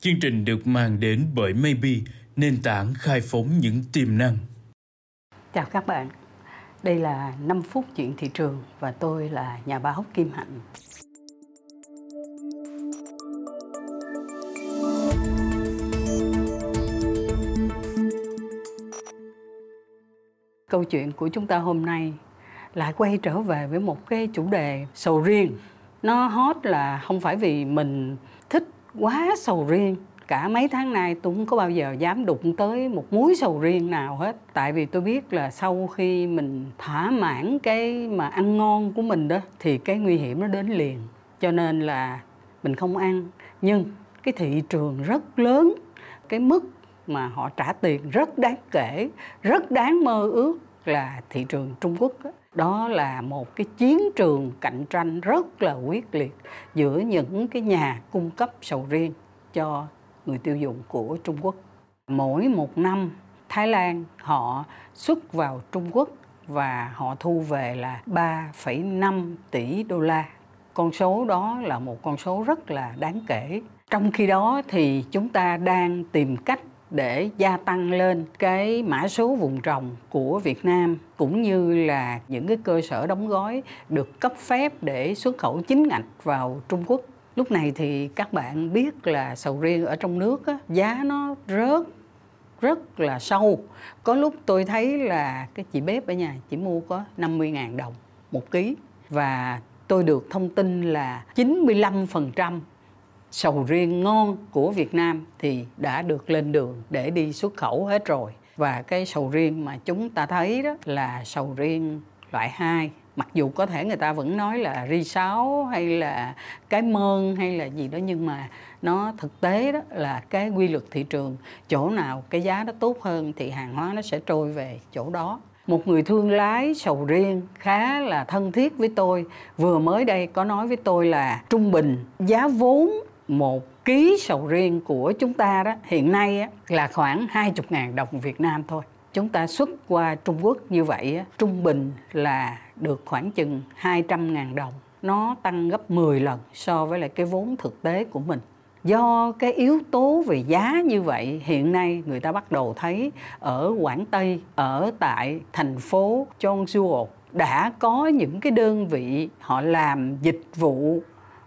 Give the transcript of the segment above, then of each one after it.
Chương trình được mang đến bởi Maybe, nền tảng khai phóng những tiềm năng. Chào các bạn, đây là 5 phút chuyện thị trường và tôi là nhà báo Kim Hạnh. Câu chuyện của chúng ta hôm nay lại quay trở về với một cái chủ đề sầu riêng. Nó hot là không phải vì mình thích quá sầu riêng. Cả mấy tháng nay tôi không có bao giờ dám đụng tới một muối sầu riêng nào hết. Tại vì tôi biết là sau khi mình thỏa mãn cái mà ăn ngon của mình đó, thì cái nguy hiểm nó đến liền. Cho nên là mình không ăn. Nhưng cái thị trường rất lớn, cái mức mà họ trả tiền rất đáng kể, rất đáng mơ ước là thị trường Trung Quốc đó, là một cái chiến trường cạnh tranh rất là quyết liệt giữa những cái nhà cung cấp sầu riêng cho người tiêu dùng của Trung Quốc. Mỗi một năm Thái Lan họ xuất vào Trung Quốc và họ thu về là 3,5 tỷ đô la. Con số đó là một con số rất là đáng kể. Trong khi đó thì chúng ta đang tìm cách để gia tăng lên cái mã số vùng trồng của Việt Nam cũng như là những cái cơ sở đóng gói được cấp phép để xuất khẩu chính ngạch vào Trung Quốc. Lúc này thì các bạn biết là sầu riêng ở trong nước á, giá nó rớt rất là sâu. Có lúc tôi thấy là cái chị bếp ở nhà chỉ mua có 50.000 đồng một ký và tôi được thông tin là 95% sầu riêng ngon của Việt Nam thì đã được lên đường để đi xuất khẩu hết rồi. Và cái sầu riêng mà chúng ta thấy đó là sầu riêng loại 2 mặc dù có thể người ta vẫn nói là ri sáo hay là cái mơn hay là gì đó, nhưng mà nó thực tế đó là cái quy luật thị trường. Chỗ nào cái giá nó tốt hơn thì hàng hóa nó sẽ trôi về chỗ đó. Một người thương lái sầu riêng khá là thân thiết với tôi. Vừa mới đây có nói với tôi là trung bình giá vốn một ký sầu riêng của chúng ta đó hiện nay á, là khoảng 20.000 đồng Việt Nam thôi. Chúng ta xuất qua Trung Quốc như vậy á, trung bình là được khoảng chừng 200.000 đồng. Nó tăng gấp 10 lần so với lại cái vốn thực tế của mình. Do cái yếu tố về giá như vậy, hiện nay người ta bắt đầu thấy ở Quảng Tây, ở tại thành phố Cheongju đã có những cái đơn vị họ làm dịch vụ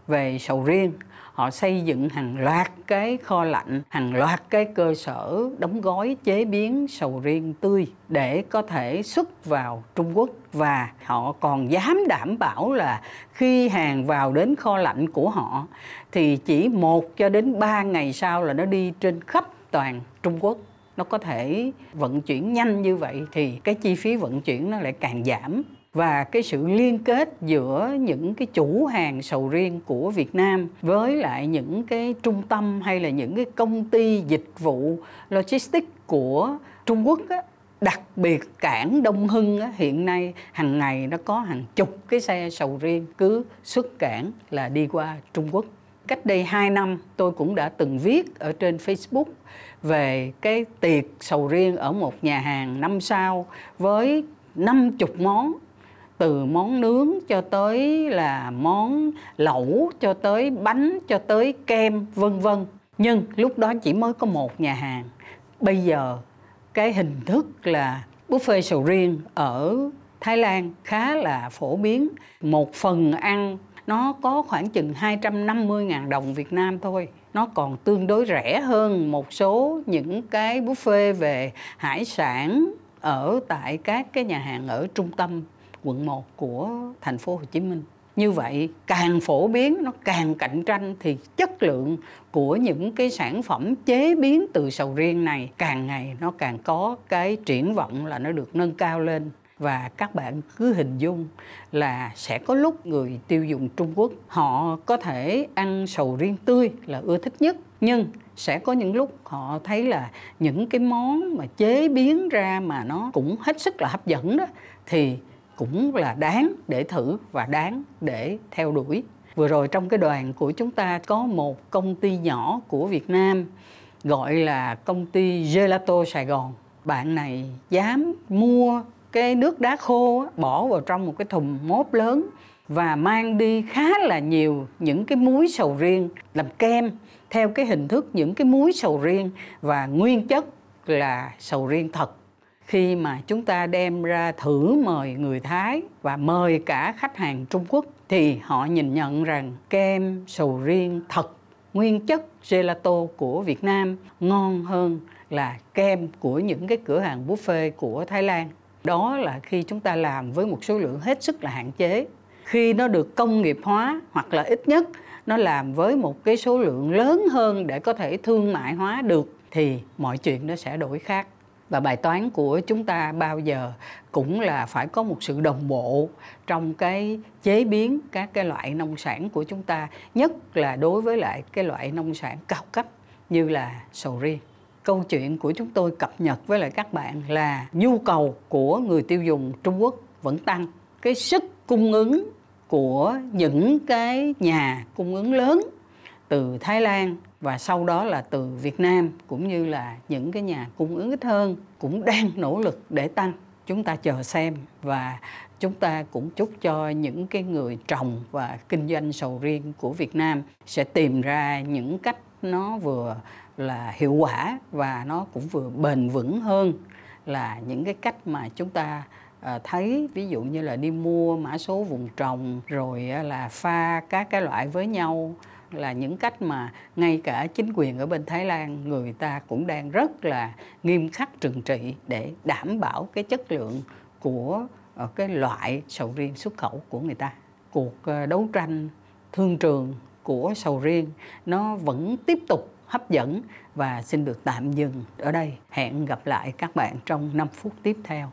về sầu riêng họ xây dựng hàng loạt cái kho lạnh, hàng loạt cái cơ sở đóng gói chế biến sầu riêng tươi để có thể xuất vào Trung Quốc. Và họ còn dám đảm bảo là khi hàng vào đến kho lạnh của họ thì chỉ một cho đến ba ngày sau là nó đi trên khắp toàn Trung Quốc. Nó có thể vận chuyển nhanh như vậy thì cái chi phí vận chuyển nó lại càng giảm và cái sự liên kết giữa những cái chủ hàng sầu riêng của Việt Nam với lại những cái trung tâm hay là những cái công ty dịch vụ logistics của Trung Quốc á, đặc biệt cảng Đông Hưng á, hiện nay hàng ngày nó có hàng chục cái xe sầu riêng cứ xuất cảng là đi qua Trung Quốc. Cách đây 2 năm tôi cũng đã từng viết ở trên Facebook về cái tiệc sầu riêng ở một nhà hàng năm sao với 50 món từ món nướng cho tới là món lẩu, cho tới bánh, cho tới kem, vân vân. Nhưng lúc đó chỉ mới có một nhà hàng. Bây giờ, cái hình thức là buffet sầu riêng ở Thái Lan khá là phổ biến. Một phần ăn, nó có khoảng chừng 250.000 đồng Việt Nam thôi. Nó còn tương đối rẻ hơn một số những cái buffet về hải sản ở tại các cái nhà hàng ở trung tâm quận 1 của thành phố Hồ Chí Minh. Như vậy, càng phổ biến, nó càng cạnh tranh thì chất lượng của những cái sản phẩm chế biến từ sầu riêng này càng ngày nó càng có cái triển vọng là nó được nâng cao lên và các bạn cứ hình dung là sẽ có lúc người tiêu dùng Trung Quốc, họ có thể ăn sầu riêng tươi là ưa thích nhất nhưng sẽ có những lúc họ thấy là những cái món mà chế biến ra mà nó cũng hết sức là hấp dẫn đó, thì cũng là đáng để thử và đáng để theo đuổi. Vừa rồi trong cái đoàn của chúng ta có một công ty nhỏ của Việt Nam, gọi là công ty Gelato Sài Gòn. Bạn này dám mua cái nước đá khô bỏ vào trong một cái thùng mốt lớn và mang đi khá là nhiều những cái muối sầu riêng làm kem theo cái hình thức những cái muối sầu riêng và nguyên chất là sầu riêng thật khi mà chúng ta đem ra thử mời người Thái và mời cả khách hàng Trung Quốc thì họ nhìn nhận rằng kem sầu riêng thật nguyên chất gelato của Việt Nam ngon hơn là kem của những cái cửa hàng buffet của Thái Lan. Đó là khi chúng ta làm với một số lượng hết sức là hạn chế. Khi nó được công nghiệp hóa hoặc là ít nhất nó làm với một cái số lượng lớn hơn để có thể thương mại hóa được thì mọi chuyện nó sẽ đổi khác và bài toán của chúng ta bao giờ cũng là phải có một sự đồng bộ trong cái chế biến các cái loại nông sản của chúng ta, nhất là đối với lại cái loại nông sản cao cấp như là sầu riêng. Câu chuyện của chúng tôi cập nhật với lại các bạn là nhu cầu của người tiêu dùng Trung Quốc vẫn tăng. Cái sức cung ứng của những cái nhà cung ứng lớn từ Thái Lan và sau đó là từ Việt Nam cũng như là những cái nhà cung ứng ít hơn cũng đang nỗ lực để tăng. Chúng ta chờ xem và chúng ta cũng chúc cho những cái người trồng và kinh doanh sầu riêng của Việt Nam sẽ tìm ra những cách nó vừa là hiệu quả và nó cũng vừa bền vững hơn là những cái cách mà chúng ta à, thấy. Ví dụ như là đi mua mã số vùng trồng, rồi là pha các cái loại với nhau là những cách mà ngay cả chính quyền ở bên Thái Lan, người ta cũng đang rất là nghiêm khắc trừng trị để đảm bảo cái chất lượng của ờ, cái loại sầu riêng xuất khẩu của người ta. Cuộc ờ, đấu tranh thương trường của sầu riêng nó vẫn tiếp tục hấp dẫn và xin được tạm dừng ở đây. Hẹn gặp lại các bạn trong 5 phút tiếp theo.